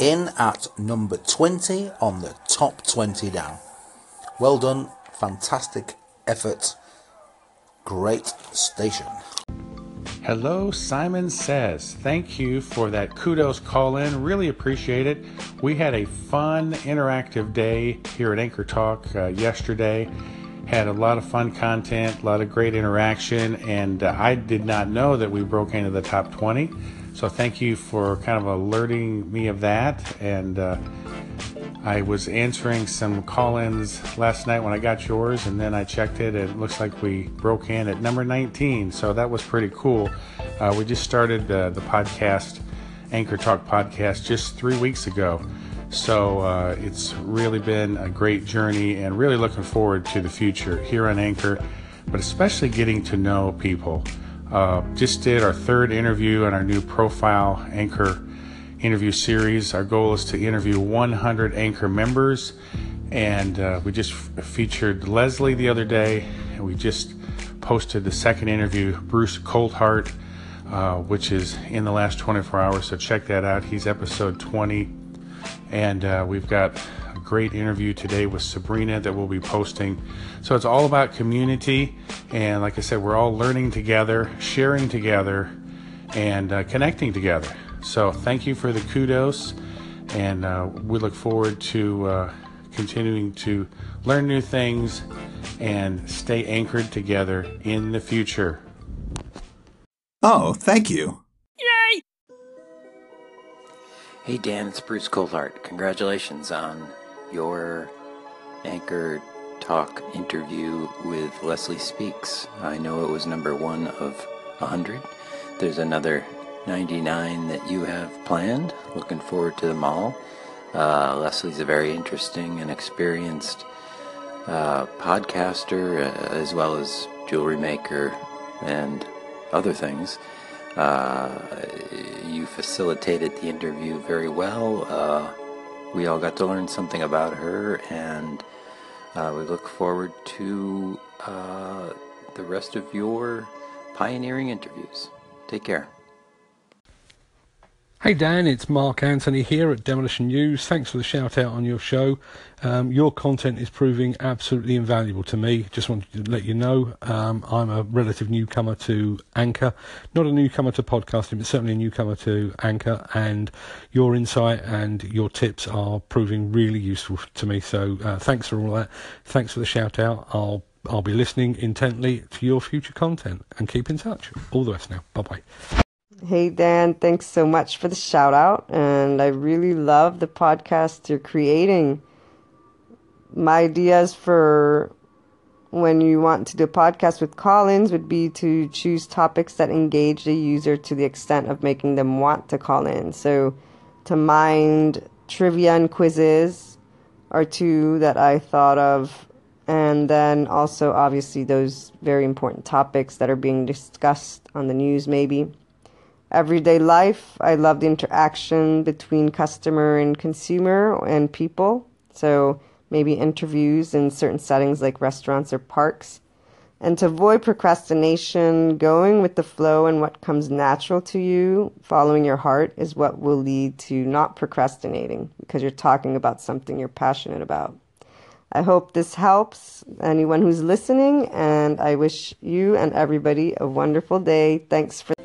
in at number 20 on the top 20 down. Well done, fantastic effort, great station. Hello, Simon says. Thank you for that kudos call in. Really appreciate it. We had a fun, interactive day here at Anchor Talk uh, yesterday. Had a lot of fun content, a lot of great interaction, and uh, I did not know that we broke into the top 20. So thank you for kind of alerting me of that. And uh, I was answering some call ins last night when I got yours, and then I checked it, and it looks like we broke in at number 19. So that was pretty cool. Uh, we just started uh, the podcast, Anchor Talk podcast, just three weeks ago. So uh, it's really been a great journey and really looking forward to the future here on Anchor, but especially getting to know people. Uh, just did our third interview in our new profile Anchor interview series. Our goal is to interview 100 Anchor members, and uh, we just f- featured Leslie the other day, and we just posted the second interview, Bruce Coldheart, uh, which is in the last 24 hours. So check that out. He's episode 20 and uh, we've got great interview today with Sabrina that we'll be posting. So it's all about community, and like I said, we're all learning together, sharing together, and uh, connecting together. So thank you for the kudos, and uh, we look forward to uh, continuing to learn new things and stay anchored together in the future. Oh, thank you. Hey Dan, it's Bruce Coldheart. Congratulations on your Anchor Talk interview with Leslie Speaks. I know it was number one of 100. There's another 99 that you have planned. Looking forward to them all. Uh, Leslie's a very interesting and experienced uh, podcaster, uh, as well as jewelry maker and other things. Uh, you facilitated the interview very well. We all got to learn something about her, and uh, we look forward to uh, the rest of your pioneering interviews. Take care. Hey Dan, it's Mark Anthony here at Demolition News. Thanks for the shout out on your show. Um, your content is proving absolutely invaluable to me. Just wanted to let you know um, I'm a relative newcomer to Anchor, not a newcomer to podcasting, but certainly a newcomer to Anchor. And your insight and your tips are proving really useful to me. So uh, thanks for all that. Thanks for the shout out. I'll I'll be listening intently to your future content and keep in touch. All the best now. Bye bye. Hey Dan, thanks so much for the shout out. And I really love the podcast you're creating. My ideas for when you want to do a podcast with call-ins would be to choose topics that engage the user to the extent of making them want to call in. So to mind trivia and quizzes are two that I thought of. And then also obviously those very important topics that are being discussed on the news maybe everyday life. I love the interaction between customer and consumer and people. So maybe interviews in certain settings like restaurants or parks. And to avoid procrastination, going with the flow and what comes natural to you, following your heart, is what will lead to not procrastinating because you're talking about something you're passionate about. I hope this helps anyone who's listening, and I wish you and everybody a wonderful day. Thanks for.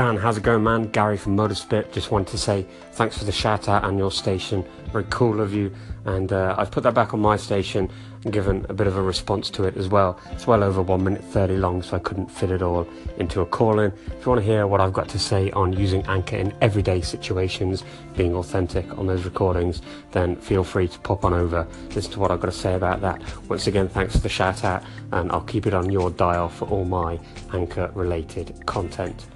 Dan, how's it going, man? Gary from Motorspit. Just wanted to say thanks for the shout out on your station. Very cool of you. And uh, I've put that back on my station and given a bit of a response to it as well. It's well over 1 minute 30 long, so I couldn't fit it all into a call in. If you want to hear what I've got to say on using Anchor in everyday situations, being authentic on those recordings, then feel free to pop on over, listen to what I've got to say about that. Once again, thanks for the shout out, and I'll keep it on your dial for all my Anchor related content.